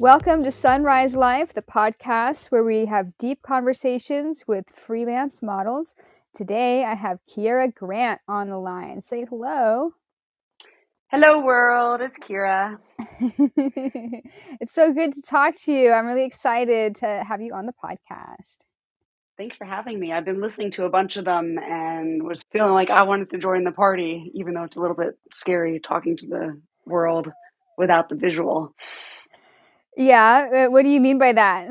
Welcome to Sunrise Life, the podcast where we have deep conversations with freelance models. Today I have Keira Grant on the line. Say hello. Hello, world. It's Kiera. it's so good to talk to you. I'm really excited to have you on the podcast. Thanks for having me. I've been listening to a bunch of them and was feeling like I wanted to join the party, even though it's a little bit scary talking to the world without the visual. Yeah. Uh, what do you mean by that?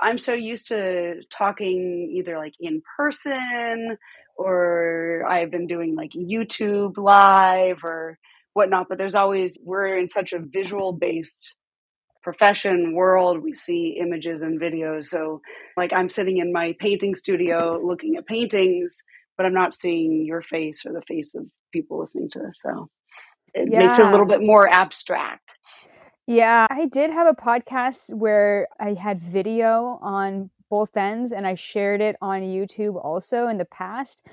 I'm so used to talking either like in person or I've been doing like YouTube live or whatnot, but there's always, we're in such a visual based profession world we see images and videos so like i'm sitting in my painting studio looking at paintings but i'm not seeing your face or the face of people listening to this so it yeah. makes it a little bit more abstract yeah i did have a podcast where i had video on both ends and i shared it on youtube also in the past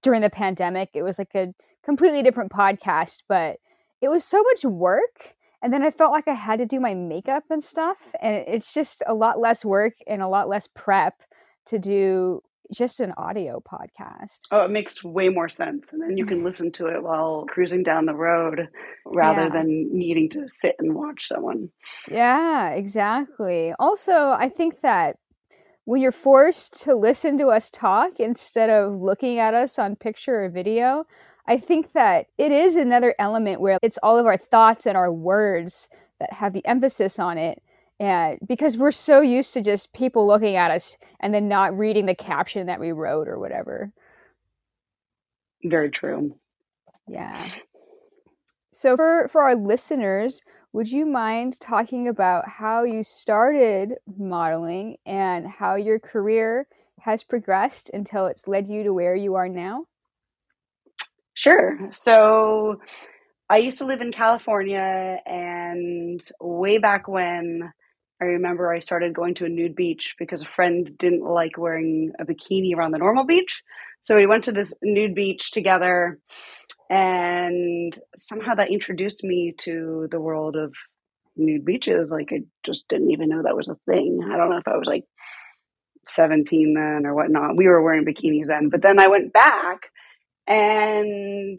during the pandemic it was like a completely different podcast but it was so much work and then I felt like I had to do my makeup and stuff. And it's just a lot less work and a lot less prep to do just an audio podcast. Oh, it makes way more sense. And then you can listen to it while cruising down the road rather yeah. than needing to sit and watch someone. Yeah, exactly. Also, I think that when you're forced to listen to us talk instead of looking at us on picture or video, I think that it is another element where it's all of our thoughts and our words that have the emphasis on it. And because we're so used to just people looking at us and then not reading the caption that we wrote or whatever. Very true. Yeah. So for for our listeners, would you mind talking about how you started modeling and how your career has progressed until it's led you to where you are now? Sure. So I used to live in California, and way back when, I remember I started going to a nude beach because a friend didn't like wearing a bikini around the normal beach. So we went to this nude beach together, and somehow that introduced me to the world of nude beaches. Like, I just didn't even know that was a thing. I don't know if I was like 17 then or whatnot. We were wearing bikinis then. But then I went back and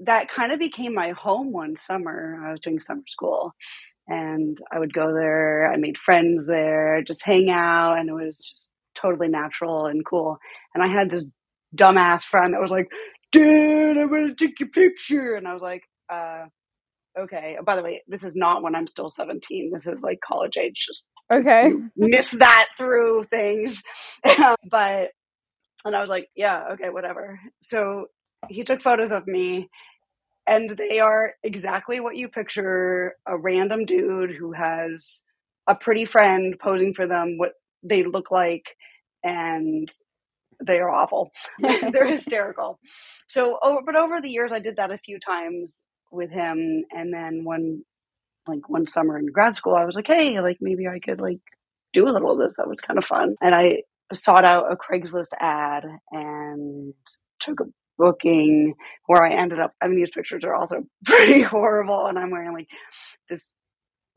that kind of became my home one summer. I was doing summer school and I would go there. I made friends there, just hang out, and it was just totally natural and cool. And I had this dumbass friend that was like, dude, I'm going to take your picture. And I was like, uh, okay. Oh, by the way, this is not when I'm still 17. This is like college age. Just okay. miss that through things. but, and I was like, yeah, okay, whatever. So he took photos of me and they are exactly what you picture a random dude who has a pretty friend posing for them what they look like and they are awful. They're hysterical. So oh, but over the years i did that a few times with him and then one like one summer in grad school i was like hey like maybe i could like do a little of this. That was kind of fun. And i sought out a craigslist ad and took a booking where I ended up. I mean, these pictures are also pretty horrible, and I'm wearing like this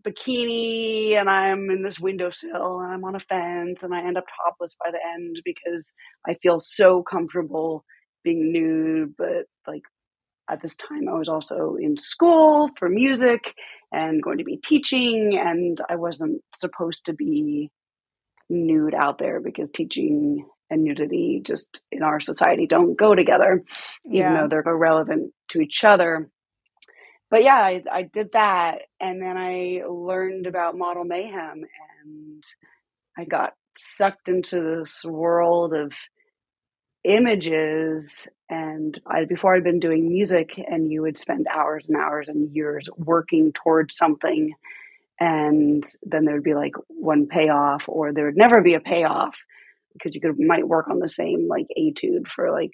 bikini and I'm in this windowsill and I'm on a fence and I end up topless by the end because I feel so comfortable being nude. But like at this time, I was also in school for music and going to be teaching, and I wasn't supposed to be nude out there because teaching and nudity just in our society don't go together, even yeah. though they're relevant to each other. But yeah, I, I did that. And then I learned about Model Mayhem and I got sucked into this world of images and I before I'd been doing music and you would spend hours and hours and years working towards something and then there would be like one payoff or there would never be a payoff because you could might work on the same like etude for like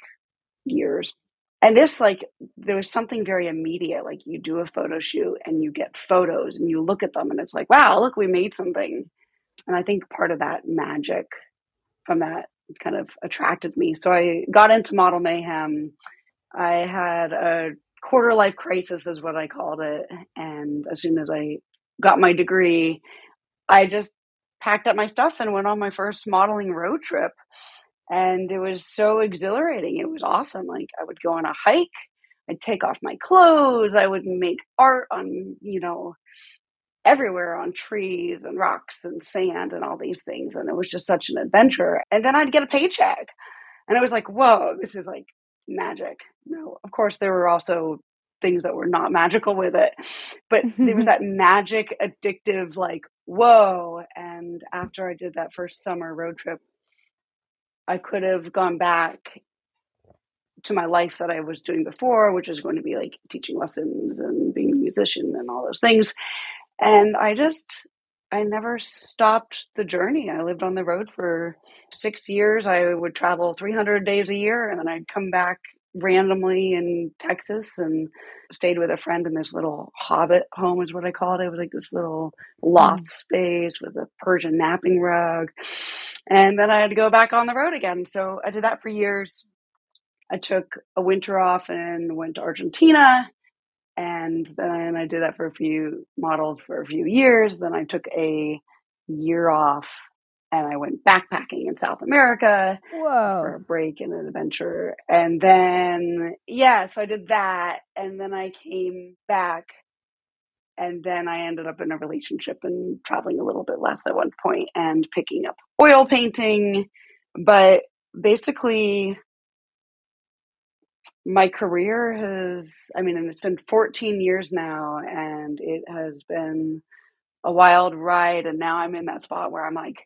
years. And this like there was something very immediate. Like you do a photo shoot and you get photos and you look at them and it's like, wow, look, we made something. And I think part of that magic from that kind of attracted me. So I got into model mayhem. I had a quarter life crisis is what I called it. And as soon as I got my degree, I just packed up my stuff and went on my first modeling road trip. And it was so exhilarating. It was awesome. Like I would go on a hike, I'd take off my clothes, I would make art on, you know, everywhere on trees and rocks and sand and all these things. And it was just such an adventure. And then I'd get a paycheck. And I was like, whoa, this is like magic. No, of course, there were also things that were not magical with it, but there was that magic, addictive, like, whoa. And after I did that first summer road trip, I could have gone back to my life that I was doing before, which is going to be like teaching lessons and being a musician and all those things. And I just, I never stopped the journey. I lived on the road for six years. I would travel 300 days a year and then I'd come back randomly in Texas and stayed with a friend in this little hobbit home, is what I called it. It was like this little loft mm. space with a Persian napping rug. And then I had to go back on the road again. So I did that for years. I took a winter off and went to Argentina and then I did that for a few modeled for a few years. Then I took a year off and I went backpacking in South America Whoa. for a break and an adventure. And then yeah, so I did that and then I came back and then I ended up in a relationship and traveling a little bit less at one point and picking up oil painting. But basically my career has i mean and it's been 14 years now and it has been a wild ride and now i'm in that spot where i'm like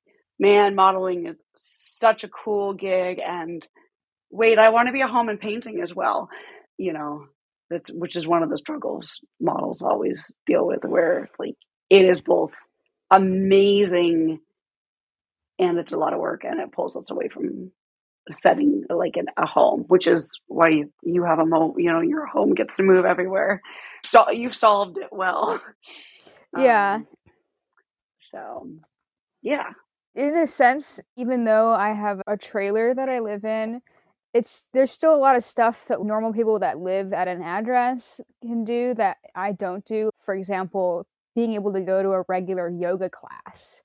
man modeling is such a cool gig and wait i want to be a home and painting as well you know which is one of the struggles models always deal with where like it is both amazing and it's a lot of work and it pulls us away from setting like an, a home, which is why you, you have a mo. You know, your home gets to move everywhere. So you've solved it well. Yeah. Um, so, yeah. In a sense, even though I have a trailer that I live in, it's there's still a lot of stuff that normal people that live at an address can do that I don't do. For example, being able to go to a regular yoga class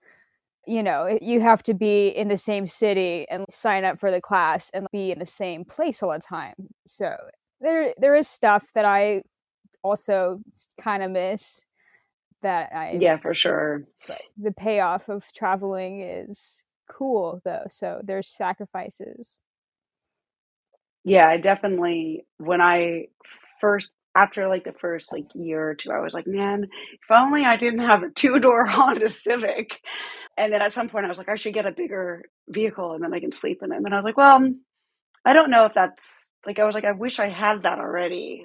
you know, you have to be in the same city and sign up for the class and be in the same place all the time. So there there is stuff that I also kind of miss that I Yeah, for sure. The payoff of traveling is cool though. So there's sacrifices. Yeah, I definitely when I first after like the first like year or two, I was like, man, if only I didn't have a two door Honda Civic. And then at some point, I was like, I should get a bigger vehicle and then I can sleep in it. And then I was like, well, mm, I don't know if that's like, I was like, I wish I had that already,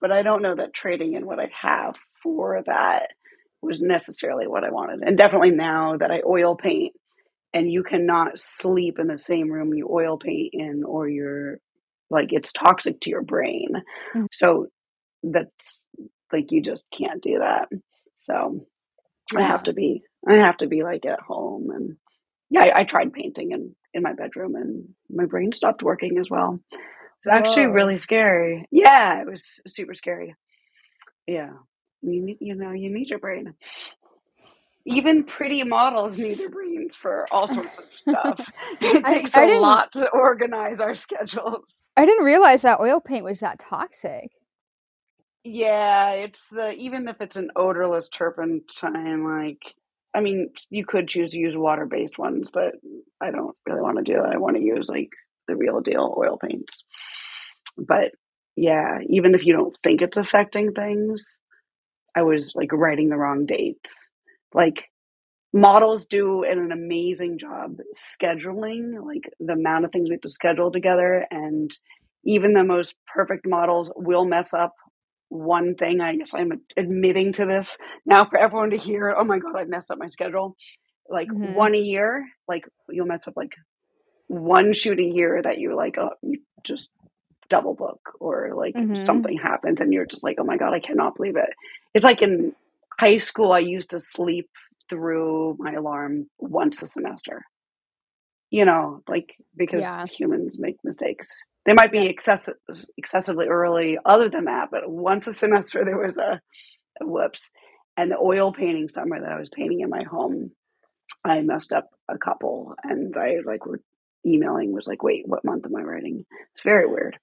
but I don't know that trading in what I have for that was necessarily what I wanted. And definitely now that I oil paint and you cannot sleep in the same room you oil paint in or you're like it's toxic to your brain. Mm-hmm. So that's like you just can't do that. So yeah. I have to be I have to be like at home and yeah, I, I, tried painting in, in my bedroom and my brain stopped working as well. It's actually Whoa. really scary. Yeah, it was super scary. Yeah. You need you know, you need your brain. Even pretty models need their brains for all sorts of stuff. It takes I, I a lot to organize our schedules. I didn't realize that oil paint was that toxic. Yeah, it's the even if it's an odorless turpentine, like I mean, you could choose to use water based ones, but I don't really want to do that. I want to use like the real deal oil paints. But yeah, even if you don't think it's affecting things, I was like writing the wrong dates. Like models do an amazing job scheduling, like the amount of things we have to schedule together and even the most perfect models will mess up one thing. I guess I'm admitting to this now for everyone to hear. Oh my god, I messed up my schedule. Like mm-hmm. one a year, like you'll mess up like one shoot a year that you like. Oh, you just double book or like mm-hmm. something happens and you're just like, oh my god, I cannot believe it. It's like in high school, I used to sleep through my alarm once a semester. You know, like because yeah. humans make mistakes. They might be excessive, excessively early. Other than that, but once a semester there was a, a whoops. And the oil painting summer that I was painting in my home, I messed up a couple and I like were emailing was like, wait, what month am I writing? It's very weird.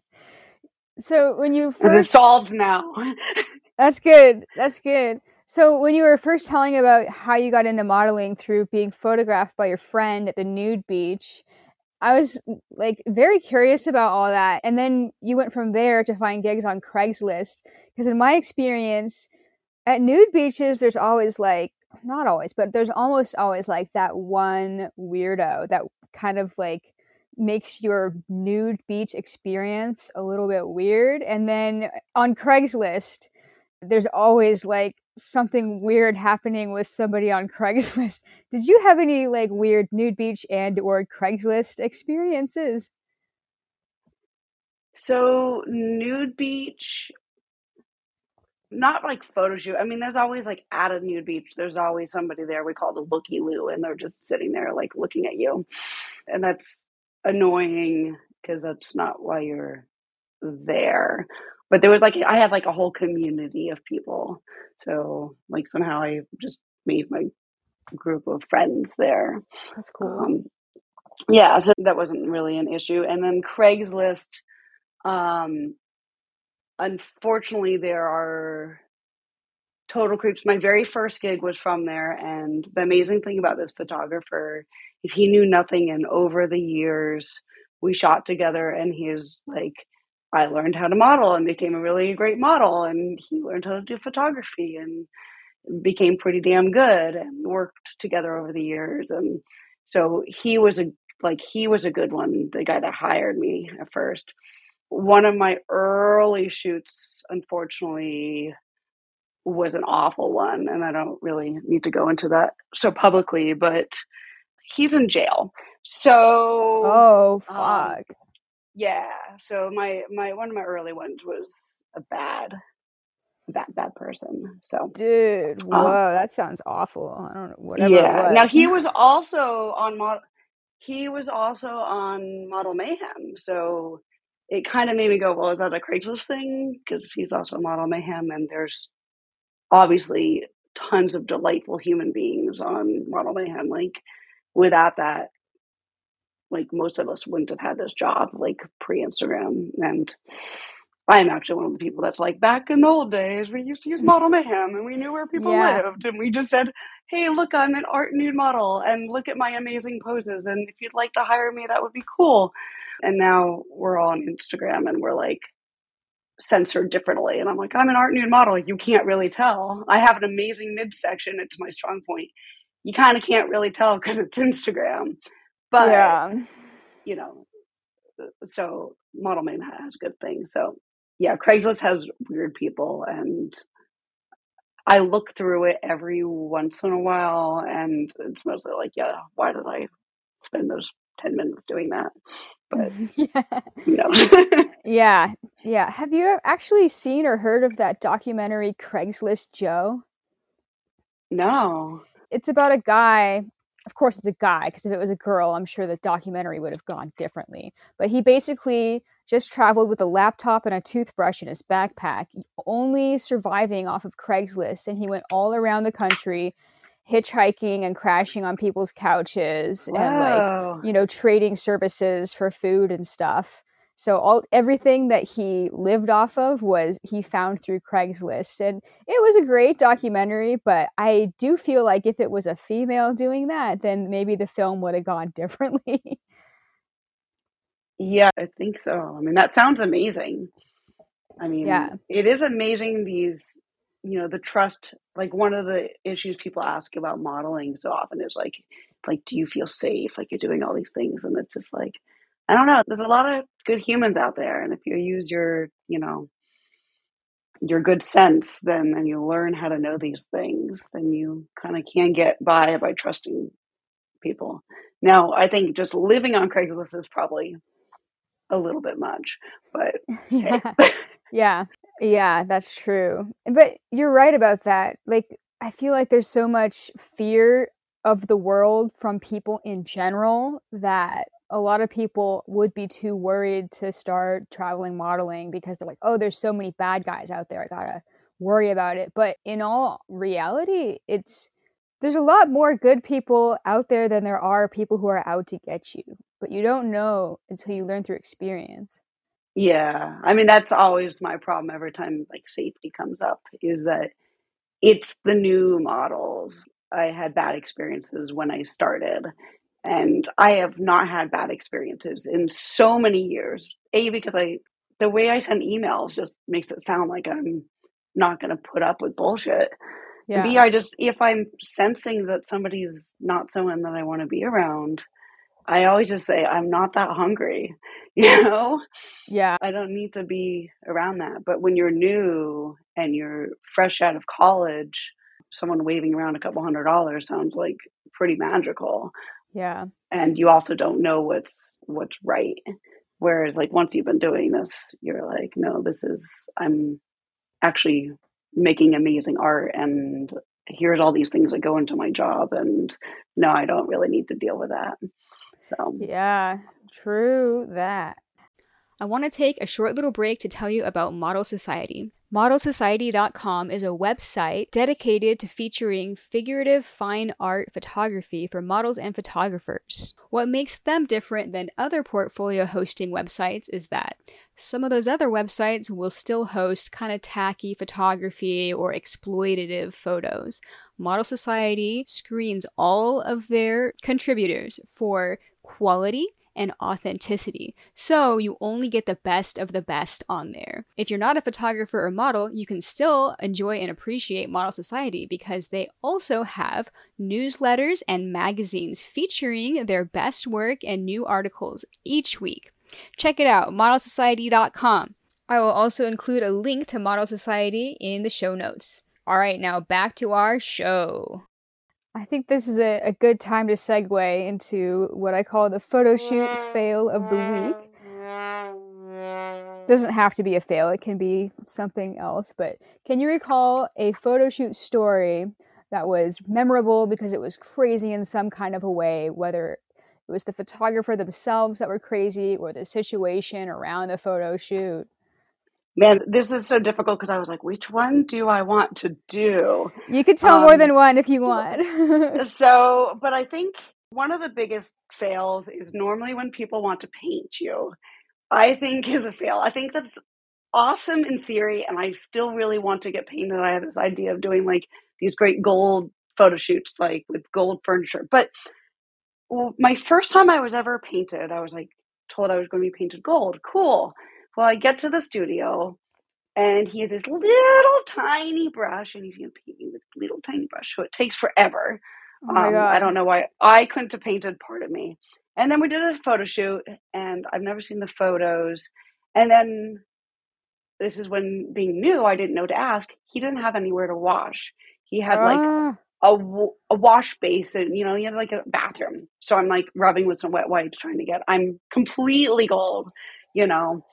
so when you first and it's solved now. that's good. That's good. So when you were first telling about how you got into modeling through being photographed by your friend at the nude beach, I was like very curious about all that. And then you went from there to find gigs on Craigslist. Because in my experience, at nude beaches, there's always like, not always, but there's almost always like that one weirdo that kind of like makes your nude beach experience a little bit weird. And then uh, on Craigslist, there's always like something weird happening with somebody on Craigslist. Did you have any like weird nude beach and or Craigslist experiences? So nude beach not like photo shoot. I mean, there's always like at a nude beach, there's always somebody there we call the looky loo, and they're just sitting there like looking at you. And that's annoying because that's not why you're there. But there was like I had like a whole community of people. So like somehow I just made my group of friends there. That's cool. Um, yeah, so that wasn't really an issue. And then Craigslist, um, unfortunately, there are total creeps. My very first gig was from there, and the amazing thing about this photographer is he knew nothing, and over the years we shot together, and he's like, I learned how to model and became a really great model, and he learned how to do photography and became pretty damn good, and worked together over the years, and so he was a like he was a good one, the guy that hired me at first one of my early shoots, unfortunately, was an awful one, and I don't really need to go into that so publicly, but he's in jail. So Oh um, fuck. Um, yeah. So my my one of my early ones was a bad bad bad person. So Dude, um, whoa, um, that sounds awful. I don't know whatever. Yeah. Now he was also on model he was also on Model Mayhem. So it kind of made me go, well, is that a Craigslist thing? Because he's also a model mayhem, and there's obviously tons of delightful human beings on model mayhem. Like without that, like most of us wouldn't have had this job like pre Instagram. And I'm actually one of the people that's like back in the old days we used to use model mayhem and we knew where people yeah. lived and we just said, Hey, look, I'm an art nude model and look at my amazing poses and if you'd like to hire me that would be cool. And now we're all on Instagram and we're like censored differently. And I'm like, I'm an art nude model. You can't really tell. I have an amazing midsection. It's my strong point. You kind of can't really tell because it's Instagram. But, yeah. you know, so Model has good things. So, yeah, Craigslist has weird people. And I look through it every once in a while. And it's mostly like, yeah, why did I spend those 10 minutes doing that? but yeah. you know. yeah. Yeah. Have you actually seen or heard of that documentary Craigslist Joe? No. It's about a guy. Of course, it's a guy, because if it was a girl, I'm sure the documentary would have gone differently. But he basically just traveled with a laptop and a toothbrush in his backpack, only surviving off of Craigslist. And he went all around the country hitchhiking and crashing on people's couches Whoa. and like you know trading services for food and stuff. So all everything that he lived off of was he found through Craigslist. And it was a great documentary but I do feel like if it was a female doing that then maybe the film would have gone differently. Yeah I think so. I mean that sounds amazing. I mean yeah. it is amazing these you know the trust like one of the issues people ask about modeling so often is like like do you feel safe? Like you're doing all these things and it's just like i don't know there's a lot of good humans out there and if you use your you know your good sense then and you learn how to know these things then you kind of can get by by trusting people. Now i think just living on craigslist is probably a little bit much but yeah. Yeah yeah, that's true. But you're right about that. Like, I feel like there's so much fear of the world from people in general that a lot of people would be too worried to start traveling modeling because they're like, oh, there's so many bad guys out there. I gotta worry about it. But in all reality, it's there's a lot more good people out there than there are people who are out to get you, but you don't know until you learn through experience. Yeah. I mean, that's always my problem every time like safety comes up is that it's the new models. I had bad experiences when I started, and I have not had bad experiences in so many years. A, because I, the way I send emails just makes it sound like I'm not going to put up with bullshit. Yeah. B, I just, if I'm sensing that somebody's not someone that I want to be around, I always just say, I'm not that hungry, you know? Yeah. I don't need to be around that. But when you're new and you're fresh out of college, someone waving around a couple hundred dollars sounds like pretty magical. Yeah. And you also don't know what's what's right. Whereas like once you've been doing this, you're like, no, this is I'm actually making amazing art and here's all these things that go into my job and no, I don't really need to deal with that. So Yeah, true that. I want to take a short little break to tell you about Model Society. ModelSociety.com is a website dedicated to featuring figurative fine art photography for models and photographers. What makes them different than other portfolio hosting websites is that some of those other websites will still host kind of tacky photography or exploitative photos. Model Society screens all of their contributors for quality and authenticity. So you only get the best of the best on there. If you're not a photographer or model, you can still enjoy and appreciate Model Society because they also have newsletters and magazines featuring their best work and new articles each week. Check it out, modelsociety.com. I will also include a link to Model Society in the show notes. All right, now back to our show. I think this is a, a good time to segue into what I call the photo shoot fail of the week. Doesn't have to be a fail, it can be something else. But can you recall a photo shoot story that was memorable because it was crazy in some kind of a way, whether it was the photographer themselves that were crazy or the situation around the photo shoot? Man, this is so difficult because I was like, which one do I want to do? You could tell um, more than one if you want. so, but I think one of the biggest fails is normally when people want to paint you. I think is a fail. I think that's awesome in theory, and I still really want to get painted. I have this idea of doing like these great gold photo shoots, like with gold furniture. But well, my first time I was ever painted, I was like told I was going to be painted gold. Cool. Well, I get to the studio and he has this little tiny brush and he's going to paint me with little tiny brush. So it takes forever. Oh um, I don't know why I couldn't have painted part of me. And then we did a photo shoot and I've never seen the photos. And then this is when being new, I didn't know to ask. He didn't have anywhere to wash. He had like ah. A, a wash basin, you know, he had like a bathroom. So I'm like rubbing with some wet wipes trying to get, I'm completely gold you know?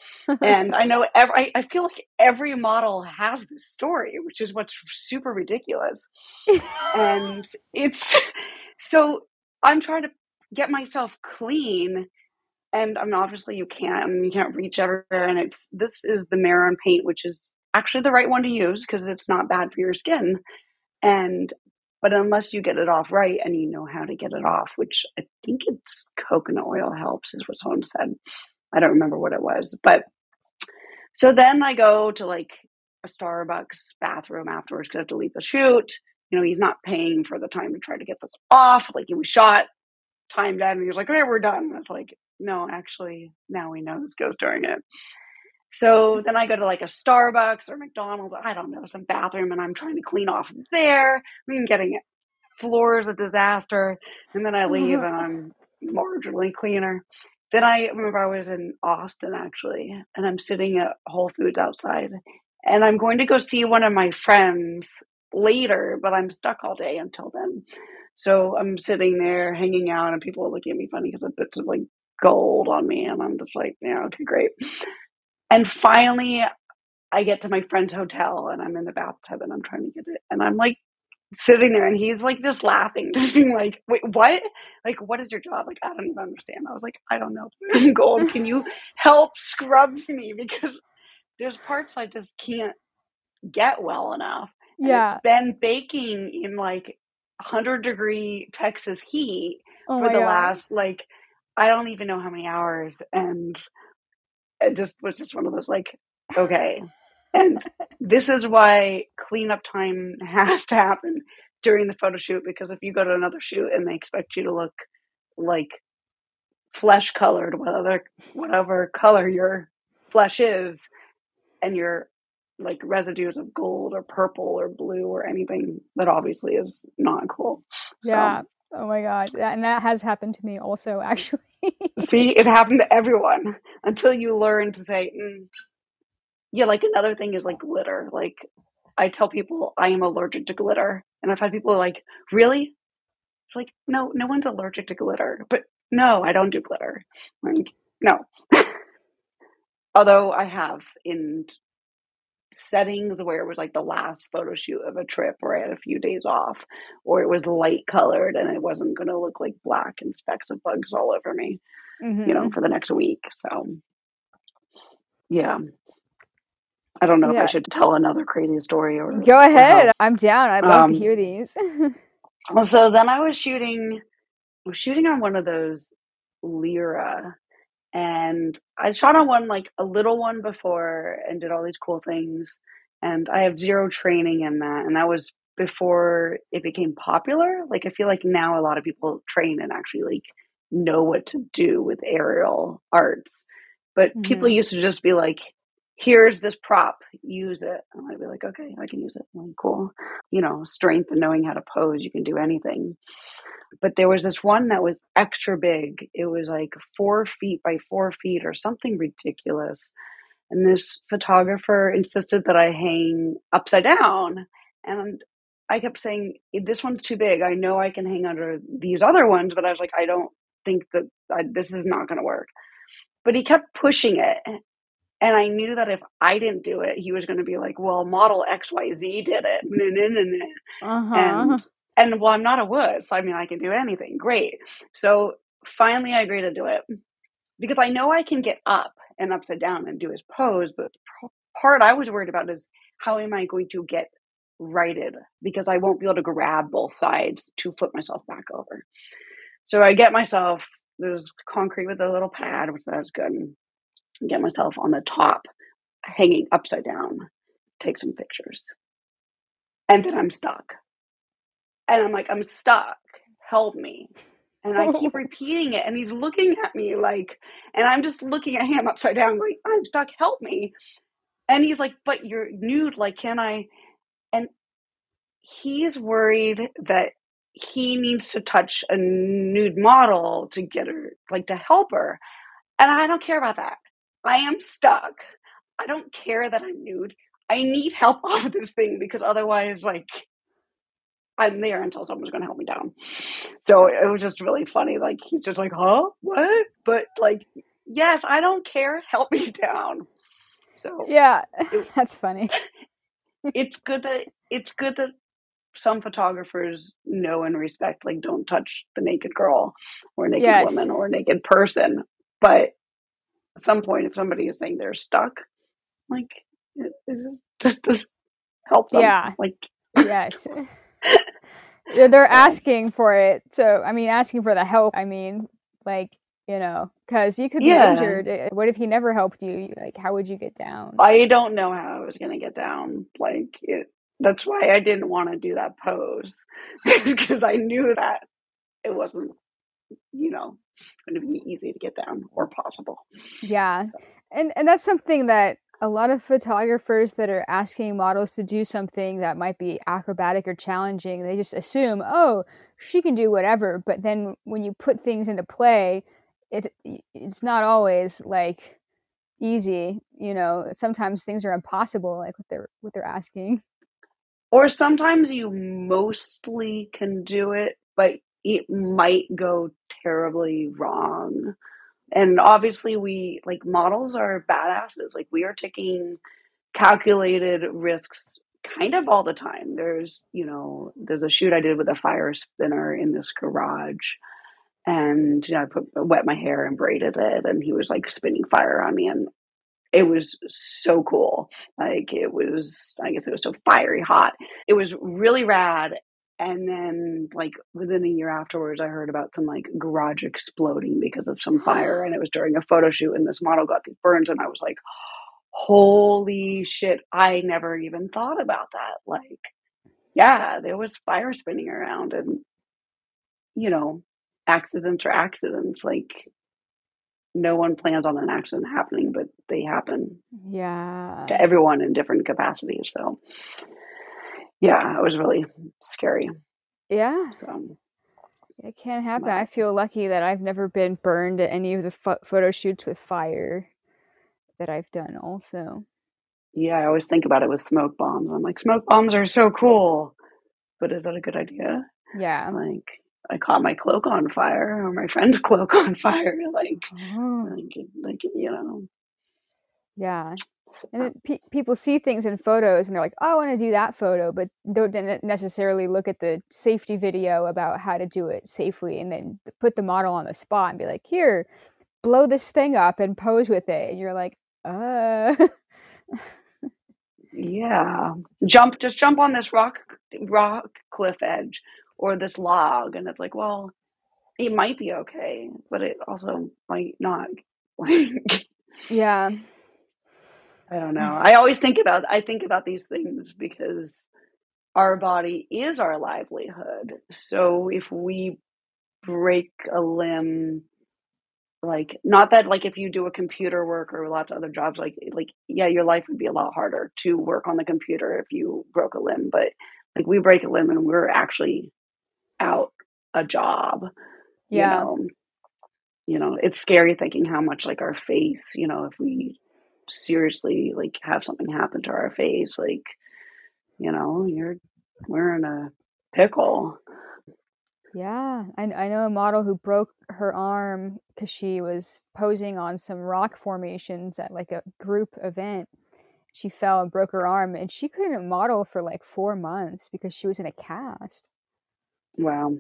And i know every I, feel like every model has this story which is what's super ridiculous. And it's so i'm trying to get myself clean and i mean obviously you can't I mean, you can't reach everywhere and it's this is the Mehron paint which is actually the right one to use because it's not bad for your skin. And but unless you get it off right and you know how to get it off which i think it's coconut oil helps is what someone said I don't remember what it was. But so then I go to like a Starbucks bathroom afterwards because I have to leave the shoot. You know, he's not paying for the time to try to get this off. Like we shot, timed out, and he was like, okay, we're done. It's like, no, actually, now we know this goes during it. So then I go to like a Starbucks or McDonald's, I don't know, some bathroom, and I'm trying to clean off there. I'm getting it. Floor is a disaster. And then I leave and I'm marginally cleaner. Then I remember I was in Austin actually, and I'm sitting at Whole Foods outside, and I'm going to go see one of my friends later, but I'm stuck all day until then. So I'm sitting there hanging out, and people are looking at me funny because a bits of like gold on me, and I'm just like, yeah, okay, great. And finally, I get to my friend's hotel, and I'm in the bathtub, and I'm trying to get it, and I'm like sitting there and he's like just laughing, just being like, wait, what? Like, what is your job? Like, I don't even understand. I was like, I don't know. Gold, can you help scrub me? Because there's parts I just can't get well enough. And yeah. It's been baking in like 100 degree Texas heat Oh for the last like I don't even know how many hours and it just was just one of those like okay. And this is why cleanup time has to happen during the photo shoot because if you go to another shoot and they expect you to look like flesh colored, whatever whatever color your flesh is, and you're like residues of gold or purple or blue or anything that obviously is not cool. Yeah. Oh my god. And that has happened to me also actually. See, it happened to everyone until you learn to say, mm. yeah, like another thing is like glitter. Like I tell people I am allergic to glitter. And I've had people like, really? It's like, no, no one's allergic to glitter. But no, I don't do glitter. Like, no. Although I have in settings where it was like the last photo shoot of a trip where I had a few days off, or it was light colored and it wasn't going to look like black and specks of bugs all over me, Mhm. you know, for the next week. So, yeah. I don't know if I should tell another crazy story or Go or ahead. I'm down. I'd love to Um, hear these. so then I was shooting, I was shooting on one of those Lyra, and I shot on one like a little one before and did all these cool things. And I have zero training in that, and that was before it became popular. Like I feel like now a lot of people train and actually like know what to do with aerial arts, but people Mhm. used to just be like, "Here's this prop, use it," and I'd be like, "Okay, I can use it." Like, cool, you know, strength and knowing how to pose, you can do anything but there was this one that was extra big. It was like four feet by four feet or something ridiculous. And this photographer insisted that I hang upside down. And I kept saying, This one's too big. I know I can hang under these other ones, but I was like, I don't think that I, this is not going to work. But he kept pushing it. And I knew that if I didn't do it, he was going to be like, Well, model XYZ did it. Uh-huh. and and well i'm not a wuss i mean i can do anything. Great. So finally i agree to do it. Because i know i can get up and upside down and do his pose but the part i was worried about is how am i going to get righted? Because i won't be able to grab both sides to flip myself back over. So i get myself there's concrete with a little pad which that's good get myself on the top hanging upside down take some pictures. And then i'm stuck and I'm like, I'm stuck. Help me. And I keep repeating it. And he's looking at me like, and I'm just looking at him upside down, going, I'm stuck. Help me. And he's like, But you're nude. Like, can I? And he's worried that he needs to touch a nude model to get her, like, to help her. And I don't care about that. I am stuck. I don't care that I'm nude. I need help off of this thing because otherwise, like, I'm there until someone's going to help me down. So it was just really funny. Like he's just like, huh, what? But like, yes, I don't care. Help me down. So Yeah. it, That's funny. it's good that it's good that some photographers know and respect. Like, don't touch the naked girl or naked Yes. woman or naked person. But at some point, if somebody is saying they're stuck, like, it, it just, just just help them. Yeah. Like, Yes. They're so asking for it. So, I mean, asking for the help. I mean, like, you know, because you could be yeah. injured. Eh, What if he never helped you? Like, how would you get down? I don't know how I was going to get down. Like it, that's why I didn't want to do that pose because I knew that it wasn't, you know, going to be easy to get down or possible. Yeah. So And and that's something that a lot of photographers that are asking models to do something that might be acrobatic or challenging, they just assume, "Oh, she can do whatever." But then when you put things into play, it it's not always like easy, you know. Sometimes things are impossible like what they're what they're asking. or sometimes you mostly can do it, but it might go terribly wrong. And obviously, we like models are badasses. Like we are taking calculated risks kind of all the time. There's, you know, there's a shoot I did with a fire spinner in this garage. And you know, I put wet my hair and braided it, and he was like spinning fire on me, and it was so cool. Like it was, I guess it was so fiery hot. It was really rad. And then like within a year afterwards i heard about some like garage exploding because of some fire and it was during a photo shoot and this model got these burns and i was like holy shit i never even thought about that. Like yeah there was fire spinning around and you know accidents are accidents like no one plans on an accident happening but they happen yeah. to everyone in different capacities so yeah, it was really scary. Yeah. So it can't happen. I feel lucky that I've never been burned at any of the pho- photo shoots with fire that I've done also. Yeah, I always think about it with smoke bombs. I'm like, smoke bombs are so cool, but is that a good idea? Yeah. Like, I caught my cloak on fire or my friend's cloak on fire. Like, oh. like, like you know. Yeah. And pe- people see things in photos and they're like, oh, I want to do that photo, but don't necessarily look at the safety video about how to do it safely and then put the model on the spot and be like, here, blow this thing up and pose with it. And you're like, uh. yeah. Jump, just jump on this rock, rock cliff edge or this log. And it's like, well, it might be okay, but it also might not. yeah. I don't know. Mm. I always think about I think about these things because our body is our livelihood. So if we break a limb like not that like if you do a computer work or lots of other jobs like like yeah your life would be a lot harder to work on the computer if you broke a limb but like we break a limb and we're actually out a job yeah you know, you know it's scary thinking how much like our face you know if we seriously like have something happen to our face like you know you're we're in a pickle. Yeah I, I know a model who broke her arm because she was posing on some rock formations at like a group event. She fell and broke her arm and she couldn't model for like four months because she was in a cast. Wow.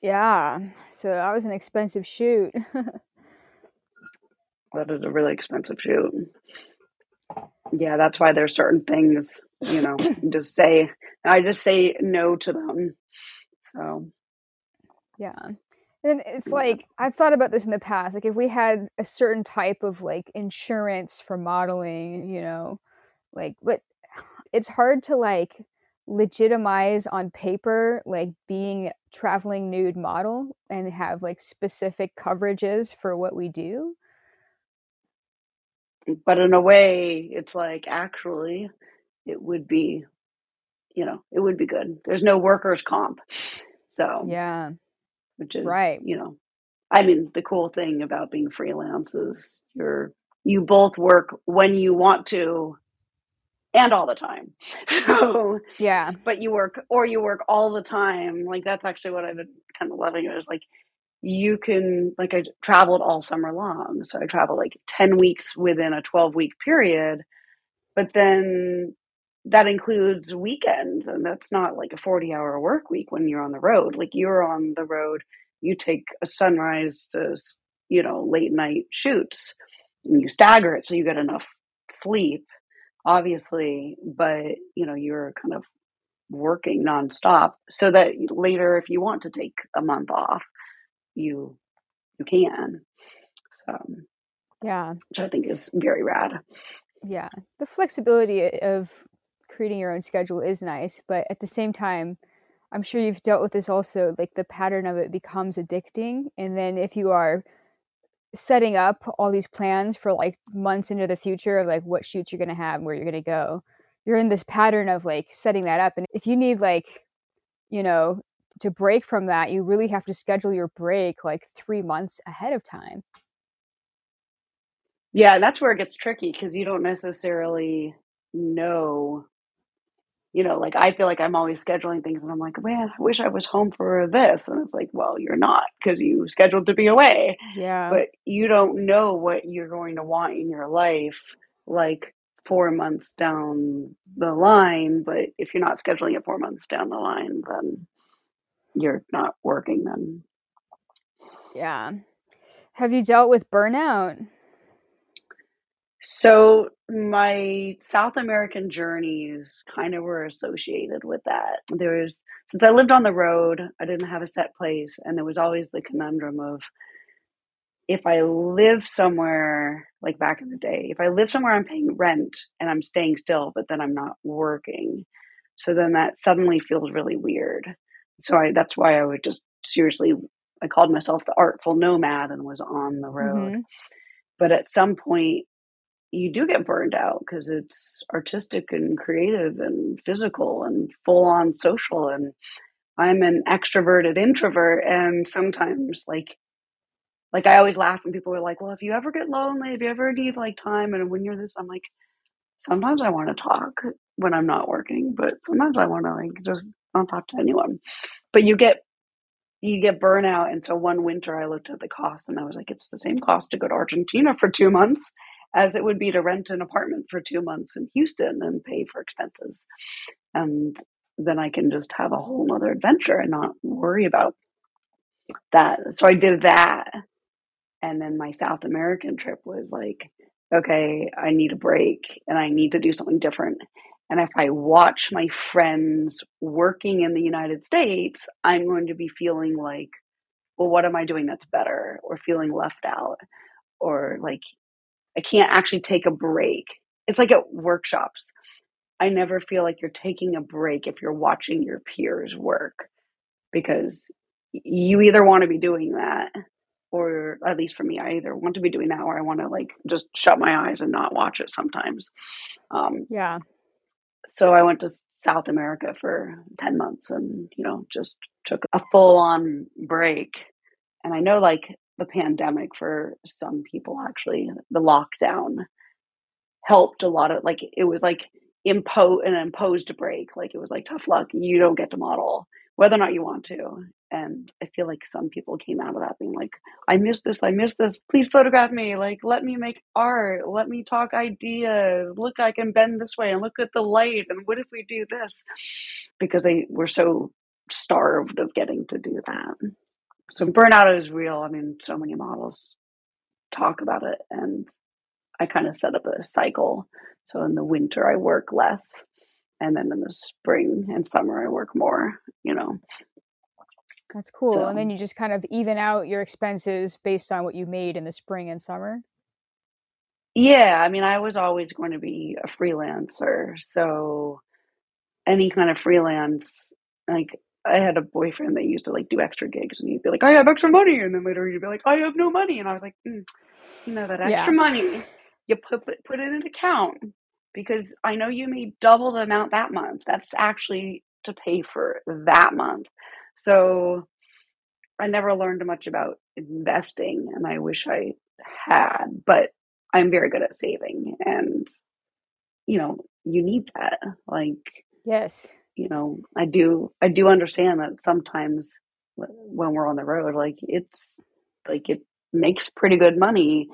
Yeah so that was an expensive shoot that is a really expensive shoot. Yeah, that's why there's certain things, you know, just say I just say no to them. So yeah. And it's like I've thought about this in the past. Like if we had a certain type of like insurance for modeling, you know, like but it's hard to like legitimize on paper like being traveling nude model and have like specific coverages for what we do but in a way it's like actually it would be you know it would be good. There's no workers comp so. Yeah. Which is right. you know i mean the cool thing about being freelance is you're you both work when you want to and all the time. So yeah. but you work or you work all the time. Like that's actually what i've been kind of loving is like you can like I traveled all summer long. So I traveled like 10 weeks within a 12 week period. But then that includes weekends and that's not like a 40 hour work week when you're on the road. Like you're on the road, you take a sunrise to you know, late night shoots and you stagger it so you get enough sleep obviously, but you know, you're kind of working nonstop so that later if you want to take a month off you you can. So yeah, which I think is very rad. Yeah, the flexibility of creating your own schedule is nice, but at the same time, I'm sure you've dealt with this also. Like the pattern of it becomes addicting, and then if you are setting up all these plans for like months into the future of like what shoots you're going to have and where you're going to go you're in this pattern of like setting that up and if you need like you know to break from that, you really have to schedule your break like three months ahead of time. Yeah, that's where it gets tricky because you don't necessarily know. You know, like I feel like I'm always scheduling things and I'm like, man, I wish I was home for this. And it's like, well, you're not because you scheduled to be away. Yeah. But you don't know what you're going to want in your life like four months down the line. But if you're not scheduling it four months down the line, then you're not working then. Yeah. Have you dealt with burnout? So my South American journeys kind of were associated with that. There was since I lived on the road, I didn't have a set place, and there was always the conundrum of if I live somewhere like back in the day, if I live somewhere I'm paying rent and I'm staying still, but then I'm not working, so then that suddenly feels really weird. So I that's why I would just seriously I called myself the artful nomad and was on the road. Mm-hmm. But at some point you do get burned out because it's artistic and creative and physical and full on social and I'm an extroverted introvert and sometimes like like I always laugh when people are like, "Well, if you ever get lonely, if you ever need like time and when you're this I'm like sometimes I want to talk when I'm not working, but sometimes I want to like just not talk to anyone. But you get you get burnout and so one winter I looked at the cost and I was like it's the same cost to go to Argentina for 2 months as it would be to rent an apartment for 2 months in Houston and pay for expenses. And then I can just have a whole other adventure and not worry about that. So I did that. And then my South American trip was like, okay, I need a break and I need to do something different. And if I watch my friends working in the United States, I'm going to be feeling like, well, what am I doing that's better? Or feeling left out? Or like, I can't actually take a break. It's like at workshops. I never feel like you're taking a break if you're watching your peers work because you either want to be doing that or at least for me, I either want to be doing that or I want to like just shut my eyes and not watch it sometimes. Um, yeah. So I went to South America for 10 months and, you know, just took a full on break. And I know like the pandemic for some people, actually, the lockdown helped a lot of like, it was like impo an imposed break. Like it was like tough luck. You don't get to model whether or not you want to. And I feel like some people came out of that being like, I miss this, I miss this. Please photograph me. Like, let me make art. Let me talk ideas. Look, I can bend this way and look at the light. And what if we do this? Because they were so starved of getting to do that. So burnout is real. I mean, so many models talk about it. And I kind of set up a cycle. So in the winter, I work less. And then in the spring and summer, I work more, you know. That's cool. So, and then you just kind of even out your expenses based on what you made in the spring and summer. Yeah, I mean, I was always going to be a freelancer, so any kind of freelance, like I had a boyfriend that used to like do extra gigs, and he'd be like, "I have extra money," and then later he'd be like, "I have no money," and I was like, mm, "You know that extra yeah. money, you put put it in an account because I know you made double the amount that month. That's actually to pay for that month." So I never learned much about investing, and I wish I had, but I'm very good at saving. And, you know, you need that. Like, yes, you know, I do, I do understand that sometimes when we're on the road, like, it's like it makes pretty good money.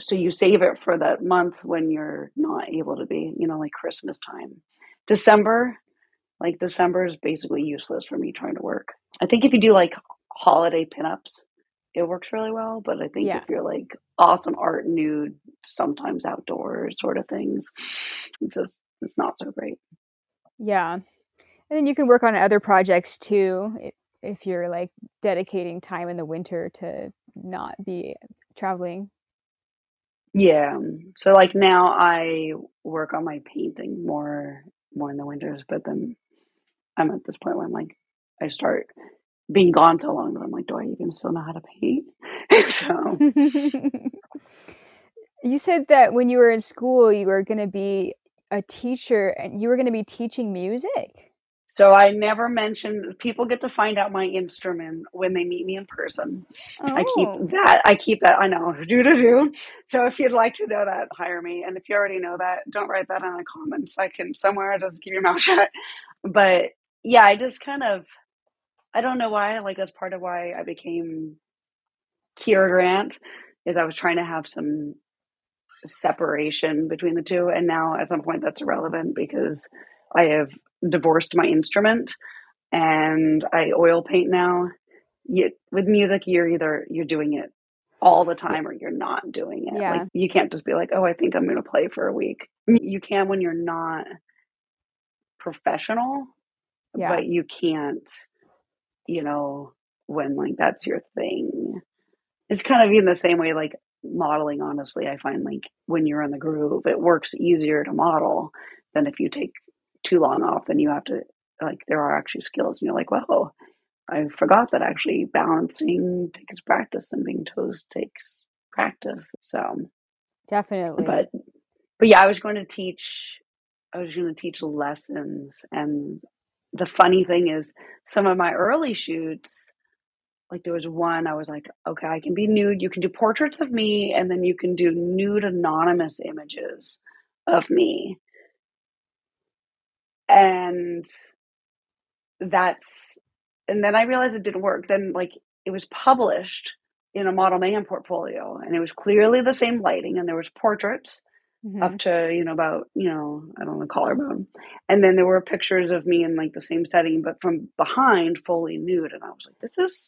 So you save it for that month when you're not able to be, you know, like Christmas time. December, like December is basically useless for me trying to work. I think if you do like holiday pinups, it works really well. But I think yeah. if you're like awesome art, nude, sometimes outdoors sort of things, it's just it's not so great. Yeah, and then you can work on other projects too if you're like dedicating time in the winter to not be traveling. Yeah. So like now I work on my painting more more in the winters, but then I'm at this point where I'm like, I start being gone so long that I'm like, do I even still know how to paint? so. you said that when you were in school, you were going to be a teacher and you were going to be teaching music. So I never mentioned people get to find out my instrument when they meet me in person. Oh. I keep oh. that. I keep that. I know. Do do do. So if you'd like to know that, hire me. And if you already know that, don't write that in the comments. I can somewhere just keep your mouth shut. But yeah, I just kind of I don't know why. Like that's part of why I became Keira Grant is I was trying to have some separation between the two, and now at some point that's irrelevant because I have divorced my instrument and I oil paint now. You, with music, you're either you're doing it all the time or you're not doing it. Yeah. Like you can't just be like, "Oh, I think I'm going to play for a week." You can when you're not professional, Yeah. but you can't, you know, when like that's your thing. It's kind of in the same way like modeling honestly, I find like when you're in the groove, it works easier to model than if you take too long off then you have to like there are actually skills and you're like, "Whoa, I forgot that actually balancing takes practice and being toast takes practice." So, Definitely. but but yeah, I was going to teach I was going to teach lessons and the funny thing is some of my early shoots like there was one I was like, okay, I can be nude. You can do portraits of me and then you can do nude anonymous images of me. And that's and then I realized it didn't work. Then like it was published in a model man portfolio and it was clearly the same lighting and there was portraits Mhm. up to you know about you know i don't know collarbone. And then there were pictures of me in like the same setting but from behind fully nude. And i was like this is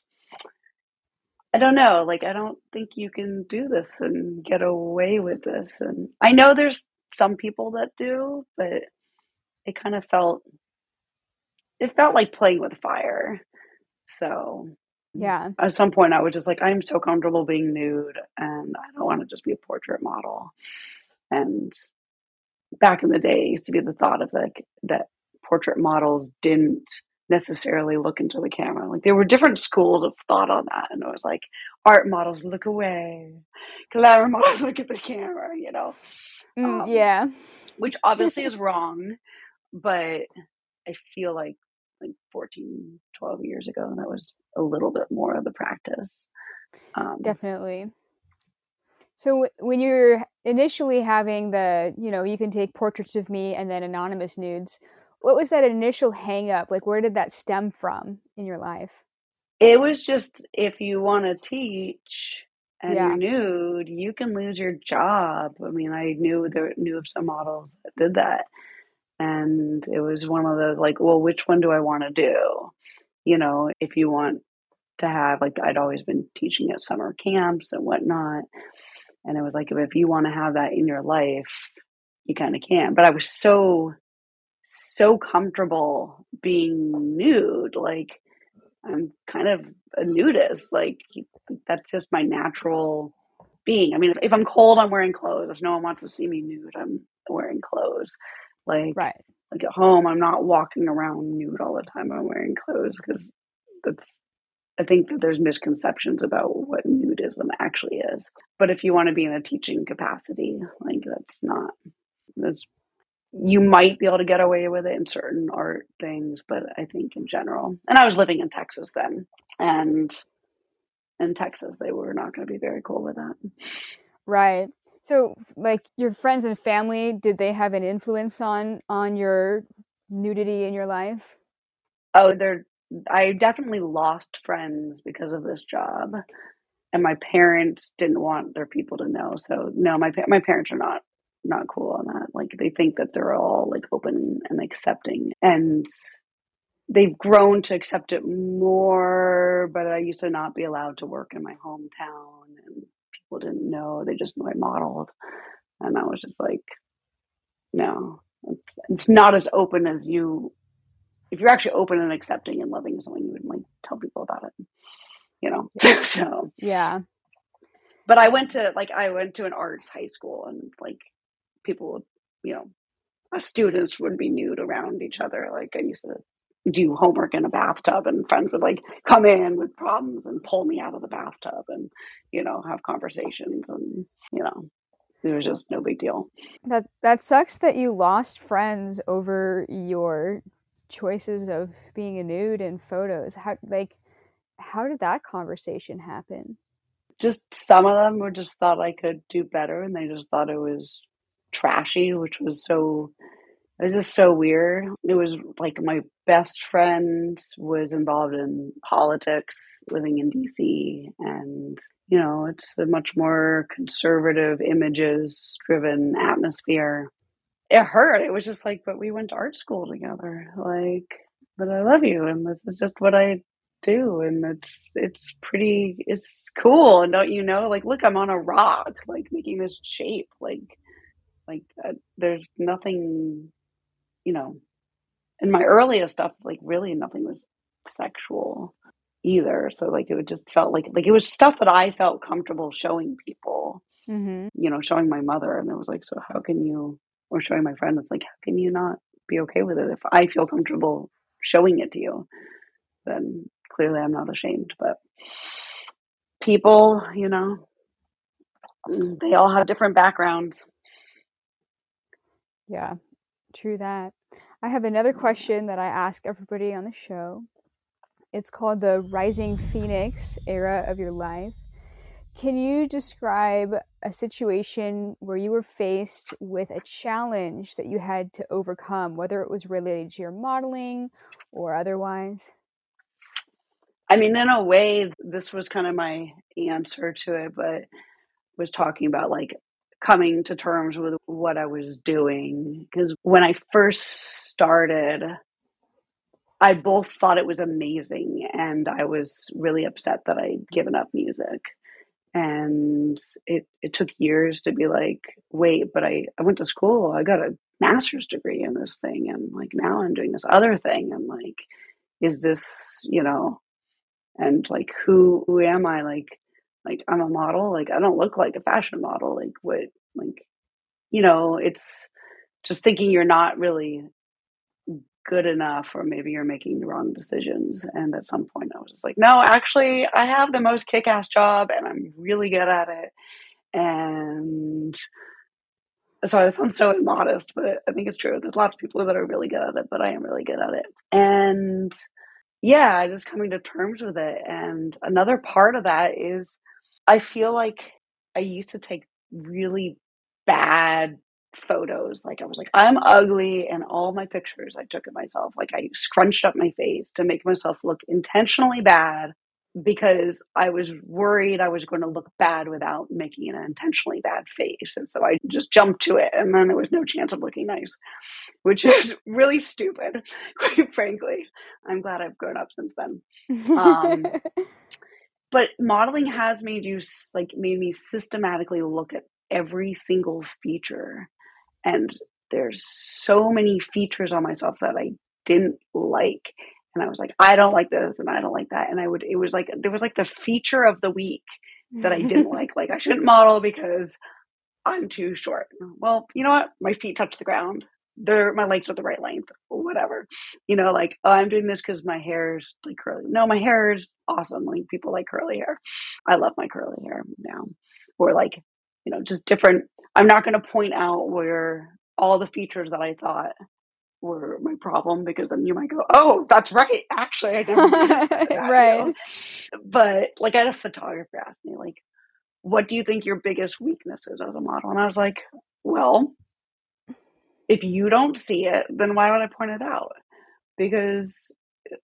i don't know. Like i don't think you can do this and get away with this. And i know there's some people that do but it kind of felt it felt like playing with fire. So Yeah. at some point i was just like i'm so comfortable being nude and i don't want to just be a portrait model and back in the day it used to be the thought of like that portrait models didn't necessarily look into the camera like there were different schools of thought on that and it was like art models look away glamour models look at the camera you know Mm, um, yeah. which obviously is wrong but i feel like like 14 12 years ago that was a little bit more of the practice um, Definitely. So when you're initially having the, you know, you can take portraits of me and then anonymous nudes, what was that initial hang up? Like where did that stem from in your life? It was just if you want to teach and Yeah. you're nude, you can lose your job. I mean, I knew there knew of some models that did that, and it was one of those like, well, which one do I want to do? You know, if you want to have like I'd always been teaching at summer camps and whatnot, and it was like if you want to have that in your life, you kind of can. But I was so so comfortable being nude, like. I'm kind of a nudist. Like that's just my natural being. I mean, if, if I'm cold, I'm wearing clothes. If no one wants to see me nude, I'm wearing clothes. Like Right. like at home, I'm not walking around nude all the time. I'm wearing clothes because that's. I think that there's misconceptions about what nudism actually is. But if you want to be in a teaching capacity, like that's not. That's you might be able to get away with it in certain art things, but I think in general. And I was living in Texas then, and in Texas they were not going to be very cool with that. Right. So like your friends and family, did they have an influence on on your nudity in your life? Oh, they're. I definitely lost friends because of this job, and my parents didn't want their people to know. So no, my my parents are not not cool on that. Like they think that they're all like open and accepting, and they've grown to accept it more. But I used to not be allowed to work in my hometown, and people didn't know. They just knew I modeled, and I was just like, no, it's it's not as open as you. If you're actually open and accepting and loving someone, you would like tell people about it, you know. so, Yeah. but I went to like I went to an arts high school, and like people, would, you know, us students would be nude around each other. Like I used to do homework in a bathtub, and friends would like come in with problems and pull me out of the bathtub, and you know have conversations, and you know it was just no big deal. That that sucks that you lost friends over your choices of being a nude in photos. How like how did that conversation happen? Just some of them were just thought I could do better, and they just thought it was trashy, which was so. It was just so weird. It was like my best friend was involved in politics, living in DC, and you know, it's a much more conservative, images driven atmosphere. It hurt. It was just like, but we went to art school together. Like, but I love you, and this is just what I do and it's it's pretty it's cool and don't you know like look i'm on a rock like making this shape like like uh, there's nothing you know in my earliest stuff like really nothing was sexual either so like it would just felt like like it was stuff that i felt comfortable showing people mm-hmm. you know showing my mother and it was like so how can you or showing my friend it's like how can you not be okay with it if i feel comfortable showing it to you then clearly I'm not ashamed. But people, you know, they all have different backgrounds. Yeah, true that. I have another question that I ask everybody on the show. It's called the Rising Phoenix era of your life. Can you describe a situation where you were faced with a challenge that you had to overcome, whether it was related to your modeling or otherwise? I mean, in a way, this was kind of my answer to it, but was talking about like coming to terms with what I was doing. Because when I first started, I both thought it was amazing and I was really upset that I'd given up music. And it, it took years to be like, wait, but I, I went to school, I got a master's degree in this thing, and like now I'm doing this other thing. And like, is this, you know, and like who who am I? Like like I'm a model. Like I don't look like a fashion model. Like what? Like you know, it's just thinking you're not really good enough, or maybe you're making the wrong decisions. And at some point, I was just like, no, actually, I have the most kick-ass job, and I'm really good at it. And sorry, that sounds so immodest, but I think it's true. There's lots of people that are really good at it, but I am really good at it. And yeah, I just coming to terms with it. And another part of that is I feel like I used to take really bad photos. Like I was like, I'm ugly, and all my pictures I took of myself, like I scrunched up my face to make myself look intentionally bad because I was worried I was going to look bad without making an intentionally bad face. And so I just jumped to it, and then there was no chance of looking nice which is really stupid, quite frankly. I'm glad I've grown up since then. Um, but modeling has made you like made me systematically look at every single feature, and there's so many features on myself that I didn't like. And I was like, I don't like this and I don't like that. And I would, it was like, there was like the feature of the week that I didn't like. Like, I shouldn't model because I'm too short. Well, you know what? My feet touch the ground they're my legs are the right length whatever you know like oh, i'm doing this because my hair is like curly no my hair is awesome like people like curly hair i love my curly hair now or like you know just different i'm not going to point out where all the features that i thought were my problem because then you might go oh that's right actually i never right but like i had a photographer ask me like what do you think your biggest weakness is as a model and i was like well if you don't see it, then why would I point it out? Because eh,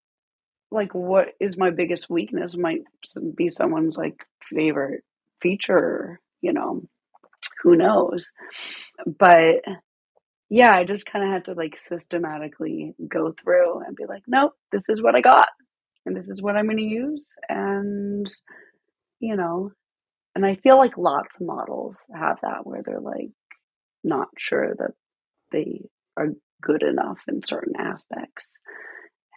like what is my biggest weakness might be someone's like favorite feature, you know. Who knows? But yeah, I just kind of had to like systematically go through and be like, nope, this is what I got and this is what I'm going to use and you know, and I feel like lots of models have that where they're like not sure that they are good enough in certain aspects.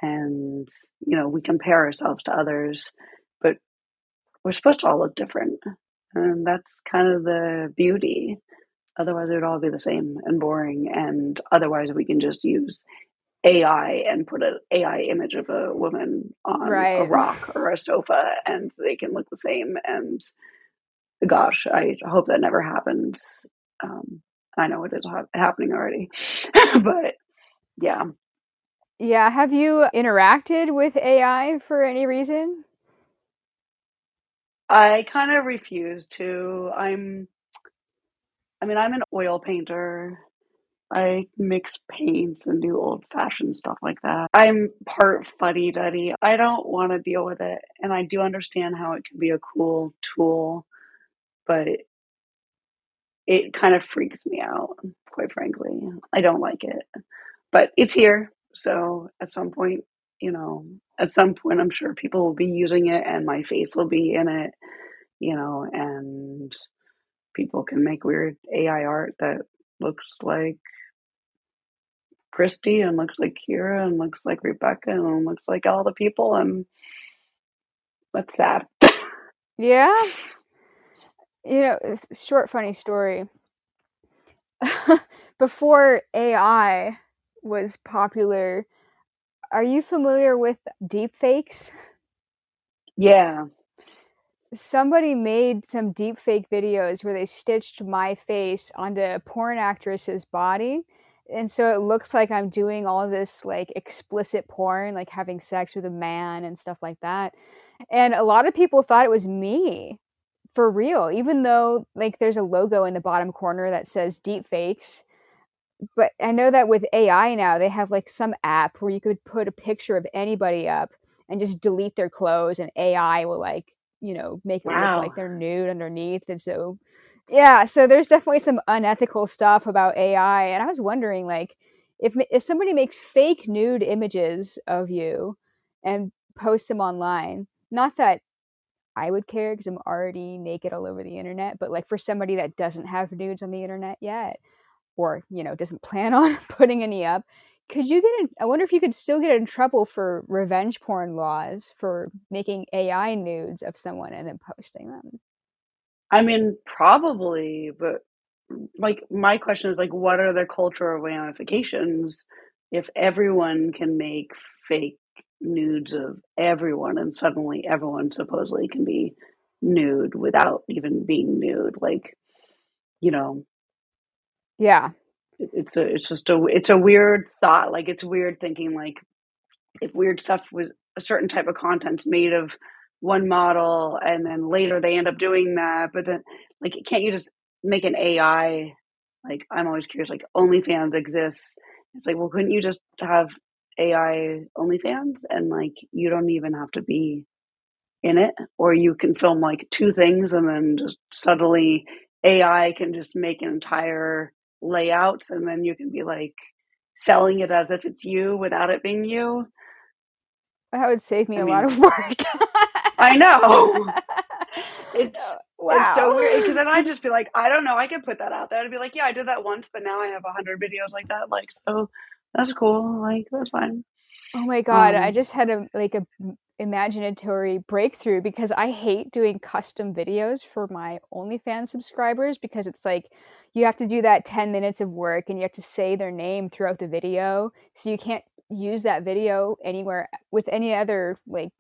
And, you know, we compare ourselves to others, but we're supposed to all look different. And that's kind of the beauty. Otherwise, it would all be the same and boring. And otherwise, we can just use AI and put an AI image of a woman on right. a rock or a sofa, and they can look the same. And gosh, I hope that never happens. Um, I know it is ha- happening already, but yeah. Yeah. Have you interacted with AI for any reason? I kind of refuse to. I'm, I mean, I'm an oil painter. I mix paints and do old fashioned stuff like that. I'm part fuddy duddy. I don't want to deal with it. And I do understand how it can be a cool tool, but it kind of freaks me out, quite frankly. I don't like it, but it's here. So at some point, you know, at some point, I'm sure people will be using it and my face will be in it, you know, and people can make weird AI art that looks like Christy and looks like Keira and looks like Rebecca and looks like all the people. And that's sad. yeah. You know, short, funny story. Before AI was popular, are you familiar with deep fakes? Yeah. Somebody made some deep fake videos where they stitched my face onto a porn actress's body. And so it looks like I'm doing all this like explicit porn, like having sex with a man and stuff like that. And a lot of people thought it was me for real, even though like there's a logo in the bottom corner that says deep fakes but I know that with AI now, they have like some app where you could put a picture of anybody up and just delete their clothes, and AI will like, you know, make it wow. look like they're nude underneath. And so, yeah, so there's definitely some unethical stuff about AI. And I was wondering, like, if if somebody makes fake nude images of you and posts them online, not that I would care because I'm already naked all over the internet, but like for somebody that doesn't have nudes on the internet yet or you know doesn't plan on putting any up could you get in i wonder if you could still get in trouble for revenge porn laws for making ai nudes of someone and then posting them? I mean probably but like my question is like what are the cultural ramifications if everyone can make fake nudes of everyone and suddenly everyone supposedly can be nude without even being nude? Like you know yeah. It's a it's just a it's a weird thought. Like it's weird thinking like if weird stuff was a certain type of content's made of one model and then later they end up doing that, but then like can't you just make an AI like I'm always curious, like OnlyFans exists. It's like, well, couldn't you just have AI OnlyFans and like you don't even have to be in it, or you can film like two things and then just suddenly AI can just make an entire layouts and then you can be like selling it as if it's you without it being you. That would save me I a mean, lot of work. I know. It's wow. It's so weird because then I'd just be like, I don't know, I could put that out there. I'd be like, yeah, I did that once, but now I have a hundred videos like that. Like, so that's cool. Like, that's fine. Oh my god, um, I just had a like a imaginatory breakthrough because I hate doing custom videos for my OnlyFans subscribers because it's like you have to do that 10 minutes of work and you have to say their name throughout the video. So you can't use that video anywhere with any other like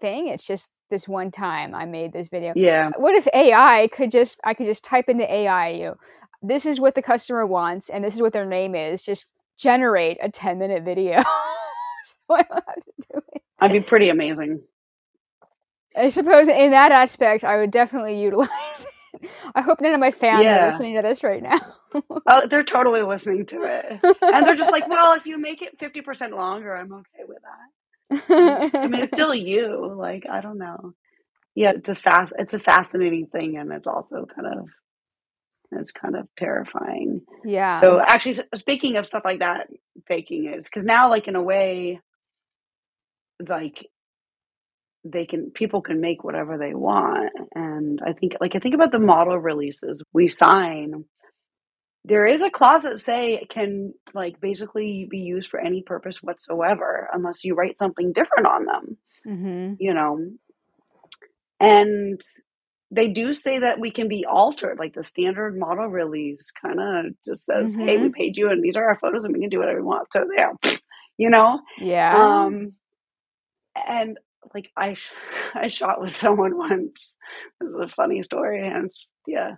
thing. It's just this one time I made this video. Yeah. What if AI could just I could just type into AI you this is what the customer wants and this is what their name is. Just generate a 10 minute video. so I have to do it. I'd be pretty amazing. I suppose in that aspect, I would definitely utilize it. I hope none of my fans yeah. are listening to this right now. oh, they're totally listening to it. And they're just like, well, if you make it 50% longer, I'm okay with that. Mm, I mean, it's still you. Like, I don't know. Yeah, it's a fast, it's a fascinating thing. And it's also kind of, it's kind of terrifying. Yeah. So actually, speaking of stuff like that, faking is because now, like, in a way, like they can people can make whatever they want and i think like i think about the model releases we sign there is a clause that say it can like basically be used for any purpose whatsoever unless you write something different on them mm-hmm. you know and they do say that we can be altered like the standard model release kind of just says mm-hmm. hey we mm-hmm. paid you and these are our photos and we can do whatever we want so there you know yeah um and like I I shot with someone once. This is a funny story, and yeah.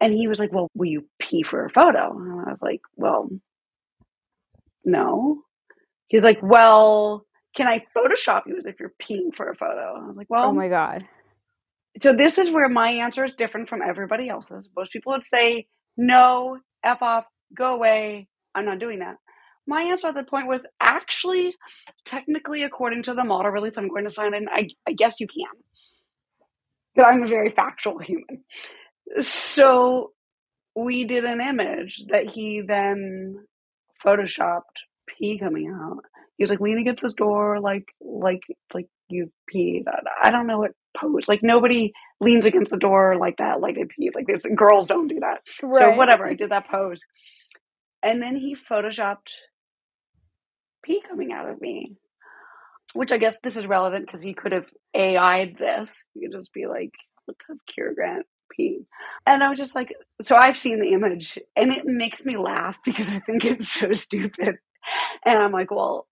And he was like, "Well, will you pee for a photo?" And I was like, "Well, no." He was like, "Well, can I Photoshop you as if you're peeing for a photo?" I was like, "Well, oh my god." So this is where my answer is different from everybody else's. Most people would say, "No, f off, go away. I'm not doing that." my answer at the point was actually, technically, according to the model release I'm going to sign in, I, I guess you can. But I'm a very factual human. So we did an image that he then photoshopped pee coming out. He was like lean against this door, like like like you peed. I don't know what pose. Like nobody leans against the door like that, like they pee. Like this, girls don't do that. Right. So whatever, I did that pose, and then he photoshopped pee coming out of me, which I guess this is relevant because he could have AI'd this. He could just be like, "Let's have Keira Grant pee," and I was just like, so I've seen the image, and it makes me laugh because I think it's so stupid, and I'm like, well,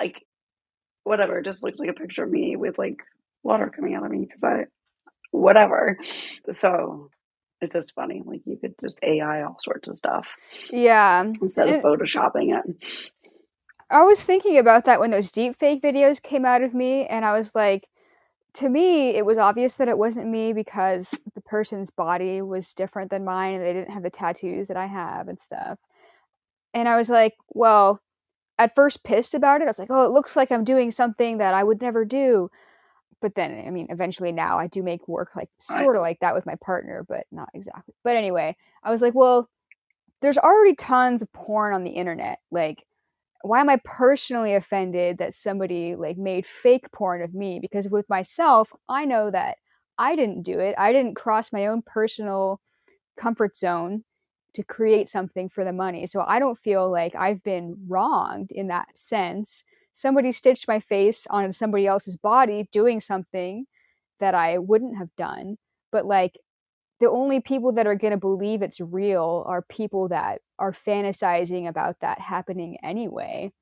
like whatever, it just looks like a picture of me with like water coming out of me because I, whatever. So it's just funny. Like you could just AI all sorts of stuff. Yeah. Instead of photoshopping it. I was thinking about that when those deep fake videos came out of me, and I was like, to me, it was obvious that it wasn't me because the person's body was different than mine and they didn't have the tattoos that I have and stuff. And I was like, well, at first pissed about it. I was like, oh, it looks like I'm doing something that I would never do. But then, I mean, eventually now I do make work like sort of like that with my partner, but not exactly. But anyway, I was like, well, there's already tons of porn on the internet. Like, why am I personally offended that somebody like made fake porn of me? Because with myself, I know that I didn't do it. I didn't cross my own personal comfort zone to create something for the money. So I don't feel like I've been wronged in that sense. Somebody stitched my face on somebody else's body doing something that I wouldn't have done. But like the only people that are going to believe it's real are people that are fantasizing about that happening anyway.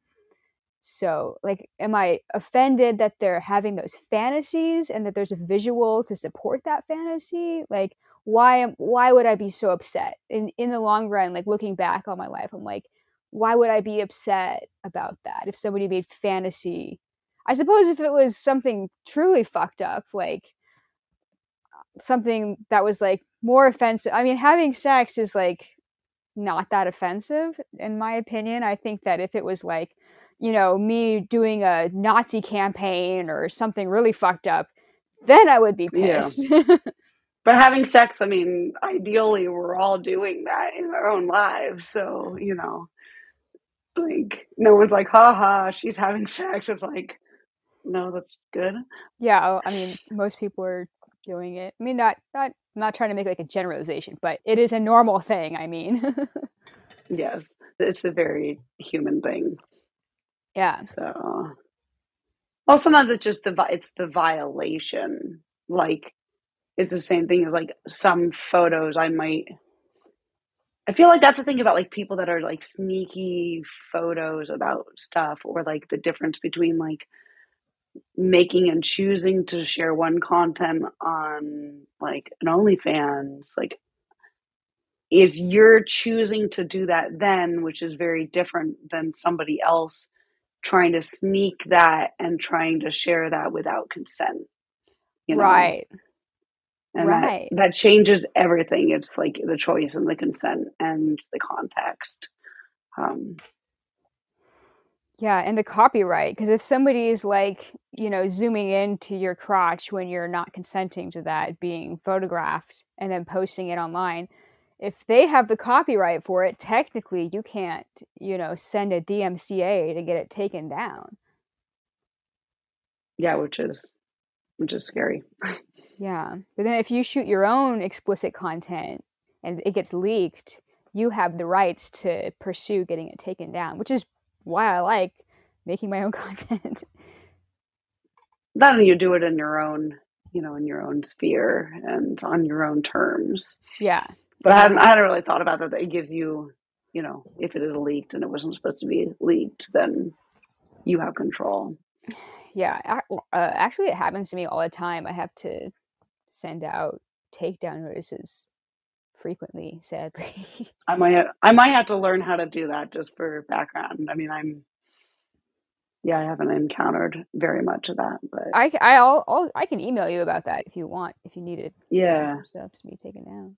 So, like, am I offended that they're having those fantasies and that there's a visual to support that fantasy? Like, why am why would I be so upset? In in the long run, like looking back on my life, I'm like, why would I be upset about that if somebody made fantasy? I suppose if it was something truly fucked up, like something that was like more offensive. I mean, having sex is like not that offensive in my opinion. I think that if it was like, you know, me doing a Nazi campaign or something really fucked up, then I would be pissed. Yeah. but having sex, I mean, ideally, we're all doing that in our own lives. So, you know, like, no one's like, haha, she's having sex. It's like, no, that's good. Yeah. Oh, I mean, most people are doing it. I mean, not, not, I'm not trying to make like a generalization, but it is a normal thing. I mean, yes, it's a very human thing. Yeah. So, well, sometimes it's just the, it's the violation. Like, it's the same thing as like some photos I might I feel like that's the thing about like people that are like sneaky photos about stuff or like the difference between like making and choosing to share one content on like an OnlyFans, like is you're choosing to do that then, which is very different than somebody else trying to sneak that and trying to share that without consent. You know? Right. And right. that, that changes everything. It's like the choice and the consent and the context. Um, yeah, and the copyright. Because if somebody is like, you know, zooming into your crotch when you're not consenting to that being photographed and then posting it online, if they have the copyright for it, technically you can't, you know, send a DMCA to get it taken down. Yeah, which is which is scary. Yeah. But then if you shoot your own explicit content and it gets leaked, you have the rights to pursue getting it taken down, which is why I like making my own content. Then you do it in your own, you know, in your own sphere and on your own terms. Yeah. But I hadn't, I hadn't really thought about that. That it gives you, you know, if it is leaked and it wasn't supposed to be leaked, then you have control. Yeah. Uh, actually, it happens to me all the time. I have to send out takedown notices frequently sadly. I might i might have to learn how to do that just for background. I mean i'm yeah i haven't encountered very much of that but i i I'll, I'll i can email you about that if you want if you needed yeah. stuff to be taken down.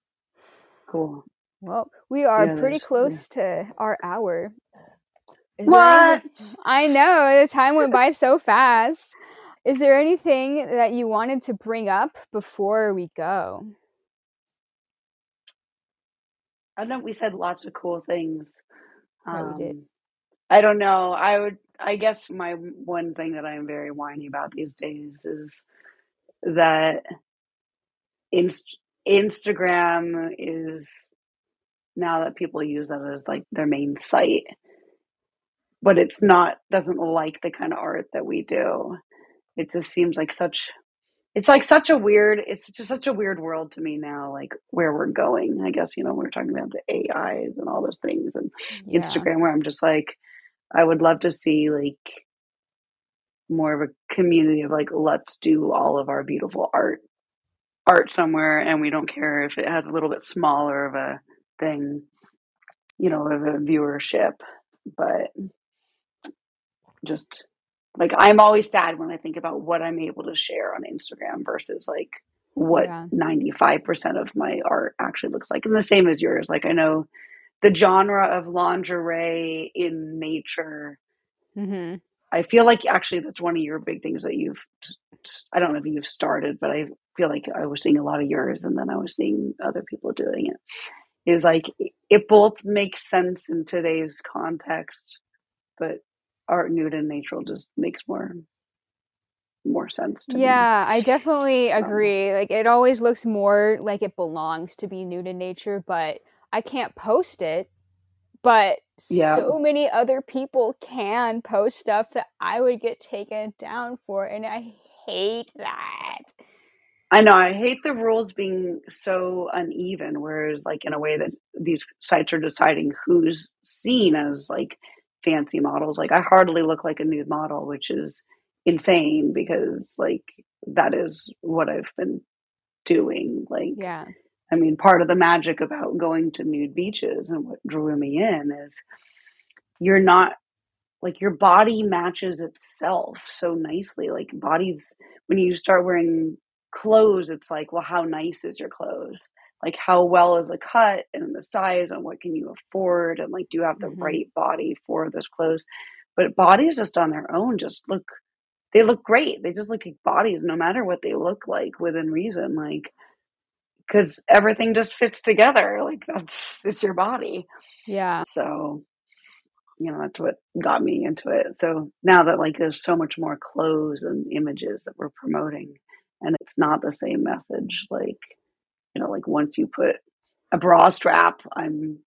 Cool. Well we are yeah, pretty close yeah. to our hour. Is what? I know the time went by so fast is there anything that you wanted to bring up before we go? I know we said lots of cool things. Um, we did. Um, I don't know. I would. I guess my one thing that I'm very whiny about these days is that Inst- Instagram is now that people use that as like their main site, but it's not doesn't like the kind of art that we do. It just seems like such it's like such a weird it's just such a weird world to me now like where we're going i guess you know we're talking about the ais and all those things and yeah. instagram where i'm just like i would love to see like more of a community of like let's do all of our beautiful art art somewhere and we don't care if it has a little bit smaller of a thing you know of a viewership but just like I'm always sad when I think about what I'm able to share on Instagram versus like what five percent of my art actually looks like, and the same as yours. Like I know the genre of lingerie in nature. Mm-hmm. I feel like actually that's one of your big things that you've. I don't know if you've started, but I feel like I was seeing a lot of yours, and then I was seeing other people doing it. Is like it both makes sense in today's context, but art nude and natural just makes more more sense yeah me. Yeah, I definitely so. agree like it always looks more like it belongs to be nude in nature but i can't post it but yeah. so many other people can post stuff that i would get taken down for and i hate that I know. I hate the rules being so uneven. Whereas, like in a way that these sites are deciding who's seen as like fancy models. Like I hardly look like a nude model, which is insane because like that is what I've been doing. Like yeah. I mean, part of the magic about going to nude beaches and what drew me in is you're not like your body matches itself so nicely. Like bodies when you start wearing clothes, it's like, well, how nice is your clothes? Like how well is the cut and the size and what can you afford and like do you have the mm-hmm. right body for this clothes? But bodies just on their own just look they look great. They just look like bodies no matter what they look like within reason like because everything just fits together like that's it's your body. Yeah. So you know that's what got me into it. So now that like there's so much more clothes and images that we're promoting and it's not the same message like you know, like once you put a bra strap, I'm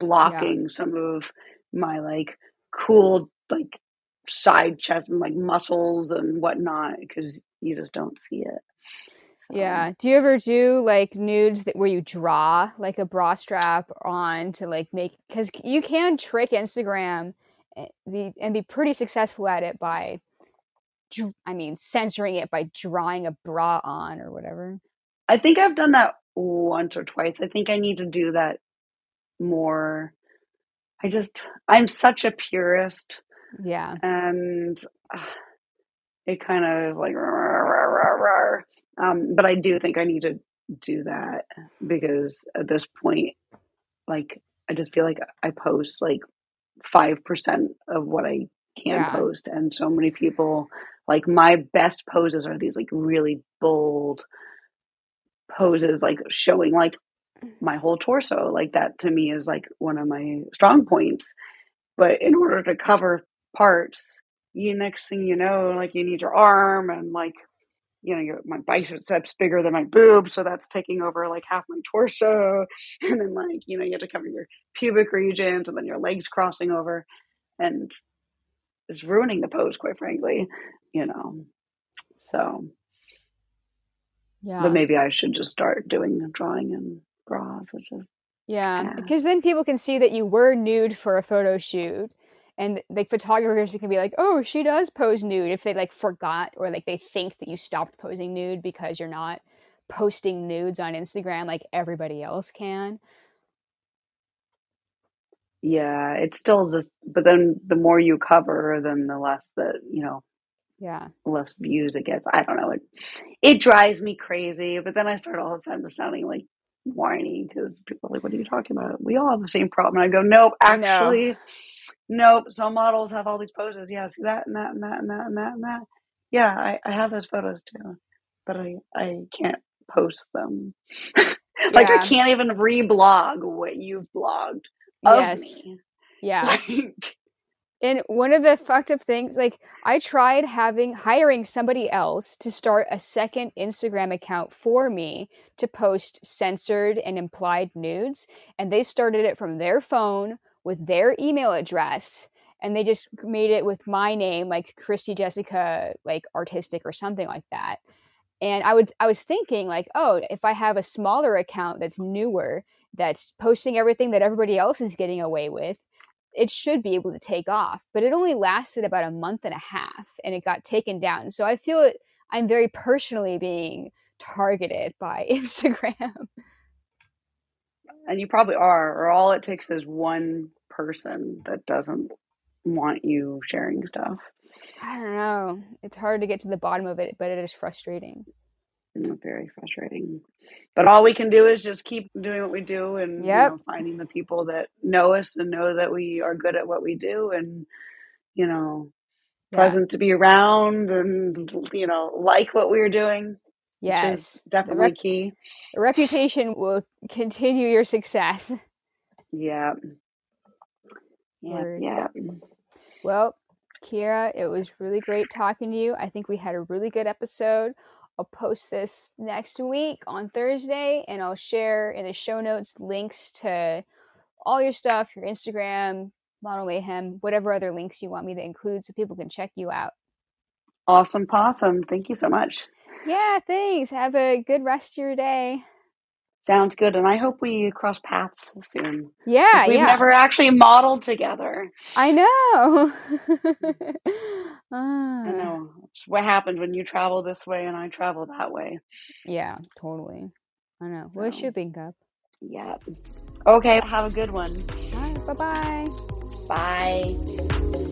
blocking yeah. some of my like cool like side chest and like muscles and whatnot because you just don't see it. So. Yeah. Do you ever do like nudes that where you draw like a bra strap on to like make because you can trick Instagram and be, and be pretty successful at it by, I mean, censoring it by drawing a bra on or whatever. I think I've done that once or twice. I think I need to do that more. I just, I'm such a purist. Yeah. And uh, it kind of is like, um, but I do think I need to do that because at this point, like, I just feel like I post like 5% of what I can yeah. post. And so many people, like, my best poses are these like really bold, poses like showing like my mm-hmm. whole torso like that to me is like one of my strong points. But in order to cover parts you next thing you know like you need your arm and like you know your, my biceps bigger than my boobs so that's taking over like half my torso. And then like you know you have to cover your pubic regions and then your legs crossing over and it's ruining the pose quite frankly you know. So yeah. But maybe I should just start doing drawing and bras. It's just yeah, because then people can see that you were nude for a photo shoot, and like photographers can be like, "Oh, she does pose nude." If they like forgot or like they think that you stopped posing nude because you're not posting nudes on Instagram like everybody else can. Yeah, it's still just, but then the more you cover, then the less that you know yeah. less views it gets. I don't know. It it drives me crazy but then i start all of a sudden sounding like whiny because people are like what are you talking about? We all have the same problem. And i go nope actually nope some models have all these poses. Yeah see that and that and that and that and that and that. Yeah i, I have those photos too but i i can't post them. Like yeah. i can't even reblog what you've blogged of yes. me. Yeah And one of the fucked up things, like I tried having hiring somebody else to start a second Instagram account for me to post censored and implied nudes, and they started it from their phone with their email address, and they just made it with my name, like Christy Jessica, like artistic or something like that. And I would, I was thinking like, oh, if I have a smaller account that's newer, that's posting everything that everybody else is getting away with it should be able to take off. But it only lasted about a month and a half and it got taken down. So I feel it, I'm very personally being targeted by Instagram. And you probably are, or all it takes is one person that doesn't want you sharing stuff. I don't know. It's hard to get to the bottom of it, but it is frustrating. Very frustrating. But all we can do is just keep doing what we do and yep. you know, finding the people that know us and know that we are good at what we do and, you know, yeah. present to be around and, you know, like what we're doing. Yes. definitely rep- key. The reputation will continue your success. Yeah. Yeah. Yeah. Well, Keira, it was really great talking to you. I think we had a really good episode. I'll post this next week on Thursday and I'll share in the show notes links to all your stuff, your Instagram, Model Mayhem, whatever other links you want me to include so people can check you out. Awesome possum. Thank you so much. Yeah, thanks. Have a good rest of your day. Sounds good. And I hope we cross paths soon. Yeah, we've yeah. never actually modeled together. I know. ah. I know. It's what happened when you travel this way and I travel that way. Yeah, totally. I know. So, we should link up. Yeah. Okay. Have a good one. Right. Bye-bye. Bye.